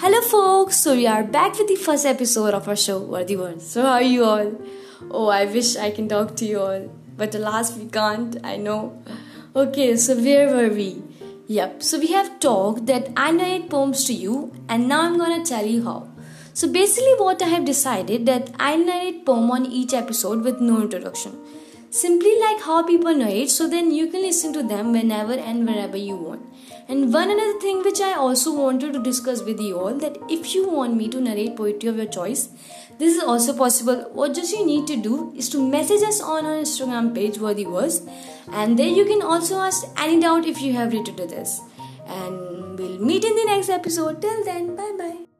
Hello, folks. So we are back with the first episode of our show, Worthy Words. So how are you all? Oh, I wish I can talk to you all, but alas, we can't. I know. Okay, so where were we? Yep. So we have talked that I narrate poems to you, and now I'm gonna tell you how. So basically, what I have decided that I narrate poem on each episode with no introduction simply like how people narrate so then you can listen to them whenever and wherever you want. And one another thing which i also wanted to discuss with you all that if you want me to narrate poetry of your choice this is also possible. What just you need to do is to message us on our instagram page worthy words and there you can also ask any doubt if you have related to this. And we'll meet in the next episode. Till then bye bye